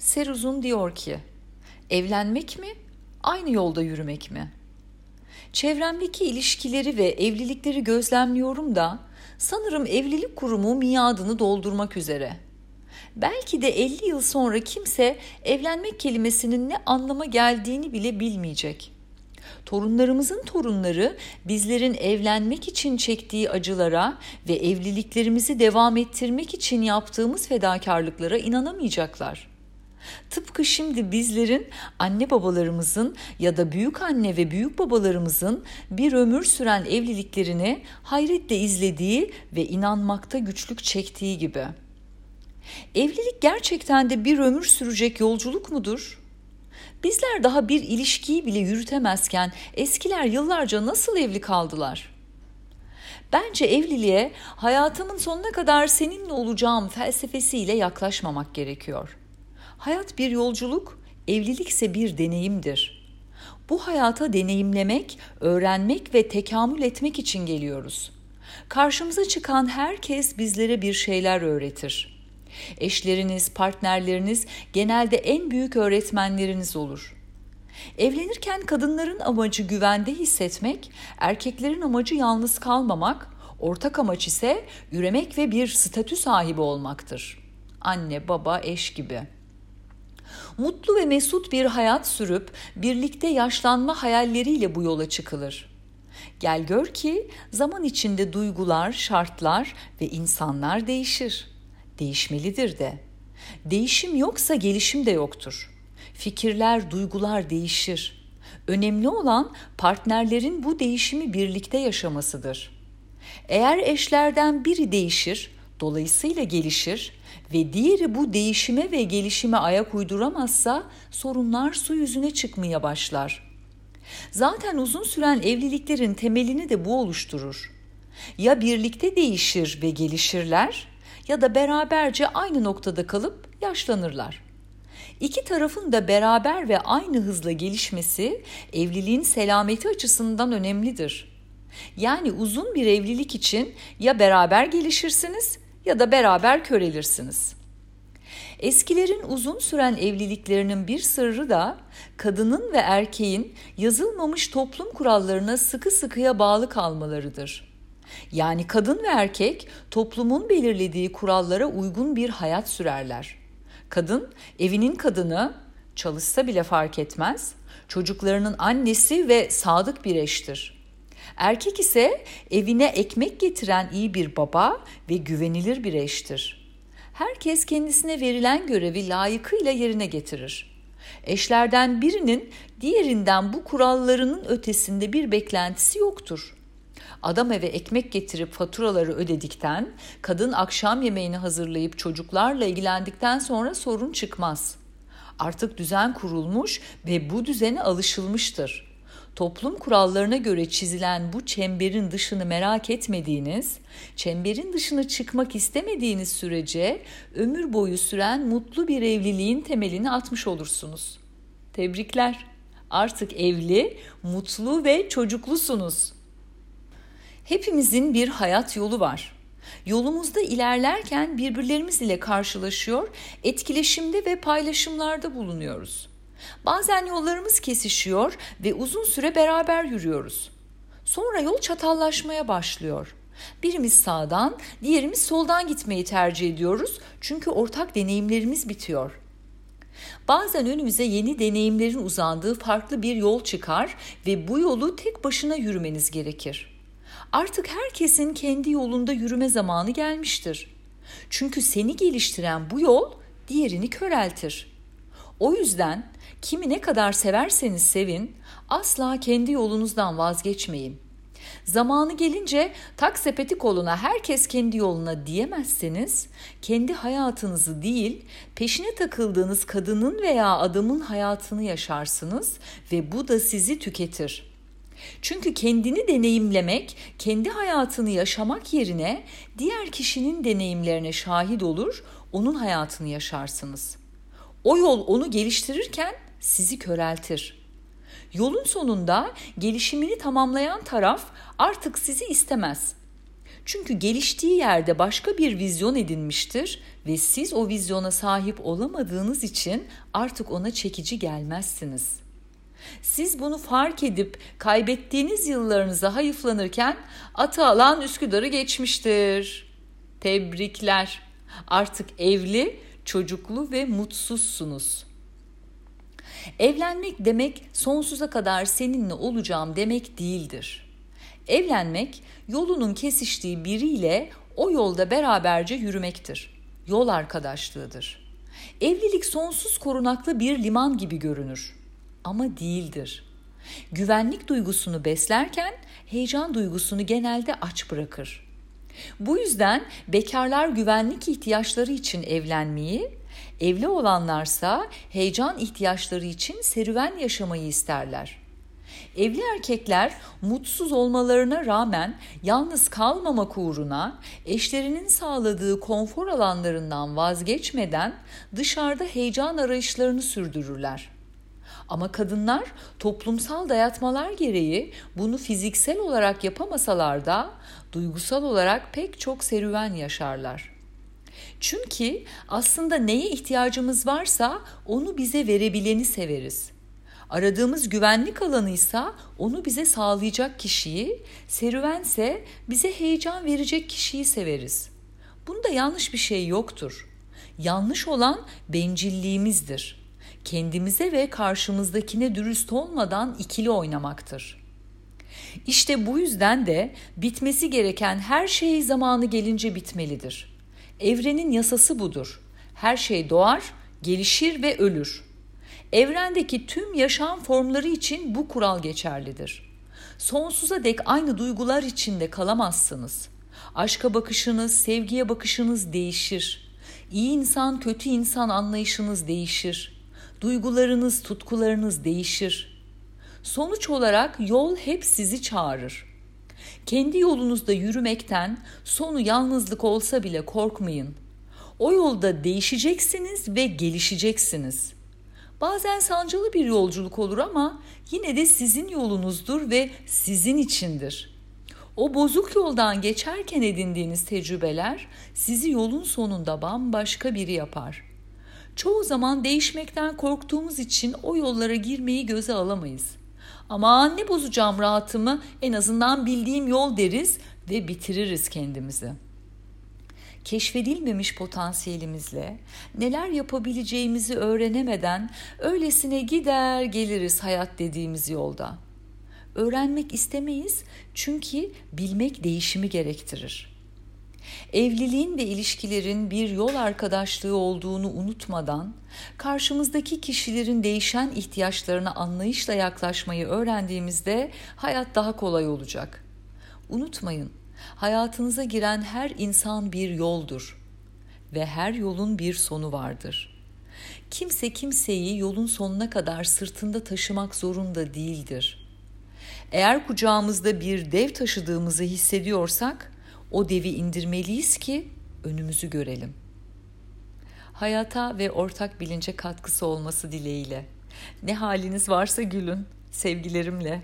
Seruzun diyor ki, evlenmek mi, aynı yolda yürümek mi? Çevremdeki ilişkileri ve evlilikleri gözlemliyorum da sanırım evlilik kurumu miadını doldurmak üzere. Belki de 50 yıl sonra kimse evlenmek kelimesinin ne anlama geldiğini bile bilmeyecek. Torunlarımızın torunları bizlerin evlenmek için çektiği acılara ve evliliklerimizi devam ettirmek için yaptığımız fedakarlıklara inanamayacaklar. Tıpkı şimdi bizlerin anne babalarımızın ya da büyük anne ve büyük babalarımızın bir ömür süren evliliklerini hayretle izlediği ve inanmakta güçlük çektiği gibi. Evlilik gerçekten de bir ömür sürecek yolculuk mudur? Bizler daha bir ilişkiyi bile yürütemezken eskiler yıllarca nasıl evli kaldılar? Bence evliliğe hayatımın sonuna kadar seninle olacağım felsefesiyle yaklaşmamak gerekiyor. Hayat bir yolculuk, evlilikse bir deneyimdir. Bu hayata deneyimlemek, öğrenmek ve tekamül etmek için geliyoruz. Karşımıza çıkan herkes bizlere bir şeyler öğretir. Eşleriniz, partnerleriniz genelde en büyük öğretmenleriniz olur. Evlenirken kadınların amacı güvende hissetmek, erkeklerin amacı yalnız kalmamak, ortak amaç ise üremek ve bir statü sahibi olmaktır. Anne, baba, eş gibi.'' Mutlu ve mesut bir hayat sürüp birlikte yaşlanma hayalleriyle bu yola çıkılır. Gel gör ki zaman içinde duygular, şartlar ve insanlar değişir. Değişmelidir de. Değişim yoksa gelişim de yoktur. Fikirler, duygular değişir. Önemli olan partnerlerin bu değişimi birlikte yaşamasıdır. Eğer eşlerden biri değişir, dolayısıyla gelişir ve diğeri bu değişime ve gelişime ayak uyduramazsa sorunlar su yüzüne çıkmaya başlar. Zaten uzun süren evliliklerin temelini de bu oluşturur. Ya birlikte değişir ve gelişirler ya da beraberce aynı noktada kalıp yaşlanırlar. İki tarafın da beraber ve aynı hızla gelişmesi evliliğin selameti açısından önemlidir. Yani uzun bir evlilik için ya beraber gelişirsiniz ya da beraber körelirsiniz. Eskilerin uzun süren evliliklerinin bir sırrı da kadının ve erkeğin yazılmamış toplum kurallarına sıkı sıkıya bağlı kalmalarıdır. Yani kadın ve erkek toplumun belirlediği kurallara uygun bir hayat sürerler. Kadın evinin kadını, çalışsa bile fark etmez, çocuklarının annesi ve sadık bir eştir.'' Erkek ise evine ekmek getiren iyi bir baba ve güvenilir bir eştir. Herkes kendisine verilen görevi layıkıyla yerine getirir. Eşlerden birinin diğerinden bu kurallarının ötesinde bir beklentisi yoktur. Adam eve ekmek getirip faturaları ödedikten, kadın akşam yemeğini hazırlayıp çocuklarla ilgilendikten sonra sorun çıkmaz. Artık düzen kurulmuş ve bu düzene alışılmıştır toplum kurallarına göre çizilen bu çemberin dışını merak etmediğiniz, çemberin dışına çıkmak istemediğiniz sürece ömür boyu süren mutlu bir evliliğin temelini atmış olursunuz. Tebrikler. Artık evli, mutlu ve çocuklusunuz. Hepimizin bir hayat yolu var. Yolumuzda ilerlerken birbirlerimiz ile karşılaşıyor, etkileşimde ve paylaşımlarda bulunuyoruz. Bazen yollarımız kesişiyor ve uzun süre beraber yürüyoruz. Sonra yol çatallaşmaya başlıyor. Birimiz sağdan, diğerimiz soldan gitmeyi tercih ediyoruz çünkü ortak deneyimlerimiz bitiyor. Bazen önümüze yeni deneyimlerin uzandığı farklı bir yol çıkar ve bu yolu tek başına yürümeniz gerekir. Artık herkesin kendi yolunda yürüme zamanı gelmiştir. Çünkü seni geliştiren bu yol diğerini köreltir. O yüzden Kimi ne kadar severseniz sevin, asla kendi yolunuzdan vazgeçmeyin. Zamanı gelince tak sepeti koluna herkes kendi yoluna diyemezseniz, kendi hayatınızı değil, peşine takıldığınız kadının veya adamın hayatını yaşarsınız ve bu da sizi tüketir. Çünkü kendini deneyimlemek, kendi hayatını yaşamak yerine diğer kişinin deneyimlerine şahit olur, onun hayatını yaşarsınız. O yol onu geliştirirken sizi köreltir. Yolun sonunda gelişimini tamamlayan taraf artık sizi istemez. Çünkü geliştiği yerde başka bir vizyon edinmiştir ve siz o vizyona sahip olamadığınız için artık ona çekici gelmezsiniz. Siz bunu fark edip kaybettiğiniz yıllarınıza hayıflanırken atı alan Üsküdar'ı geçmiştir. Tebrikler. Artık evli, çocuklu ve mutsuzsunuz. Evlenmek demek sonsuza kadar seninle olacağım demek değildir. Evlenmek yolunun kesiştiği biriyle o yolda beraberce yürümektir. Yol arkadaşlığıdır. Evlilik sonsuz korunaklı bir liman gibi görünür ama değildir. Güvenlik duygusunu beslerken heyecan duygusunu genelde aç bırakır. Bu yüzden bekarlar güvenlik ihtiyaçları için evlenmeyi, evli olanlarsa heyecan ihtiyaçları için serüven yaşamayı isterler. Evli erkekler mutsuz olmalarına rağmen yalnız kalmamak uğruna eşlerinin sağladığı konfor alanlarından vazgeçmeden dışarıda heyecan arayışlarını sürdürürler. Ama kadınlar toplumsal dayatmalar gereği bunu fiziksel olarak yapamasalar da duygusal olarak pek çok serüven yaşarlar. Çünkü aslında neye ihtiyacımız varsa onu bize verebileni severiz. Aradığımız güvenlik alanıysa onu bize sağlayacak kişiyi, serüvense bize heyecan verecek kişiyi severiz. Bunda yanlış bir şey yoktur. Yanlış olan bencilliğimizdir. Kendimize ve karşımızdakine dürüst olmadan ikili oynamaktır. İşte bu yüzden de bitmesi gereken her şey zamanı gelince bitmelidir. Evrenin yasası budur. Her şey doğar, gelişir ve ölür. Evrendeki tüm yaşam formları için bu kural geçerlidir. Sonsuza dek aynı duygular içinde kalamazsınız. Aşka bakışınız, sevgiye bakışınız değişir. İyi insan, kötü insan anlayışınız değişir. Duygularınız, tutkularınız değişir. Sonuç olarak yol hep sizi çağırır. Kendi yolunuzda yürümekten sonu yalnızlık olsa bile korkmayın. O yolda değişeceksiniz ve gelişeceksiniz.'' Bazen sancılı bir yolculuk olur ama yine de sizin yolunuzdur ve sizin içindir. O bozuk yoldan geçerken edindiğiniz tecrübeler sizi yolun sonunda bambaşka biri yapar. Çoğu zaman değişmekten korktuğumuz için o yollara girmeyi göze alamayız. Ama ne bozacağım rahatımı en azından bildiğim yol deriz ve bitiririz kendimizi.'' keşfedilmemiş potansiyelimizle neler yapabileceğimizi öğrenemeden öylesine gider geliriz hayat dediğimiz yolda. Öğrenmek istemeyiz çünkü bilmek değişimi gerektirir. Evliliğin ve ilişkilerin bir yol arkadaşlığı olduğunu unutmadan karşımızdaki kişilerin değişen ihtiyaçlarına anlayışla yaklaşmayı öğrendiğimizde hayat daha kolay olacak. Unutmayın, Hayatınıza giren her insan bir yoldur ve her yolun bir sonu vardır. Kimse kimseyi yolun sonuna kadar sırtında taşımak zorunda değildir. Eğer kucağımızda bir dev taşıdığımızı hissediyorsak o devi indirmeliyiz ki önümüzü görelim. Hayata ve ortak bilince katkısı olması dileğiyle. Ne haliniz varsa gülün. Sevgilerimle.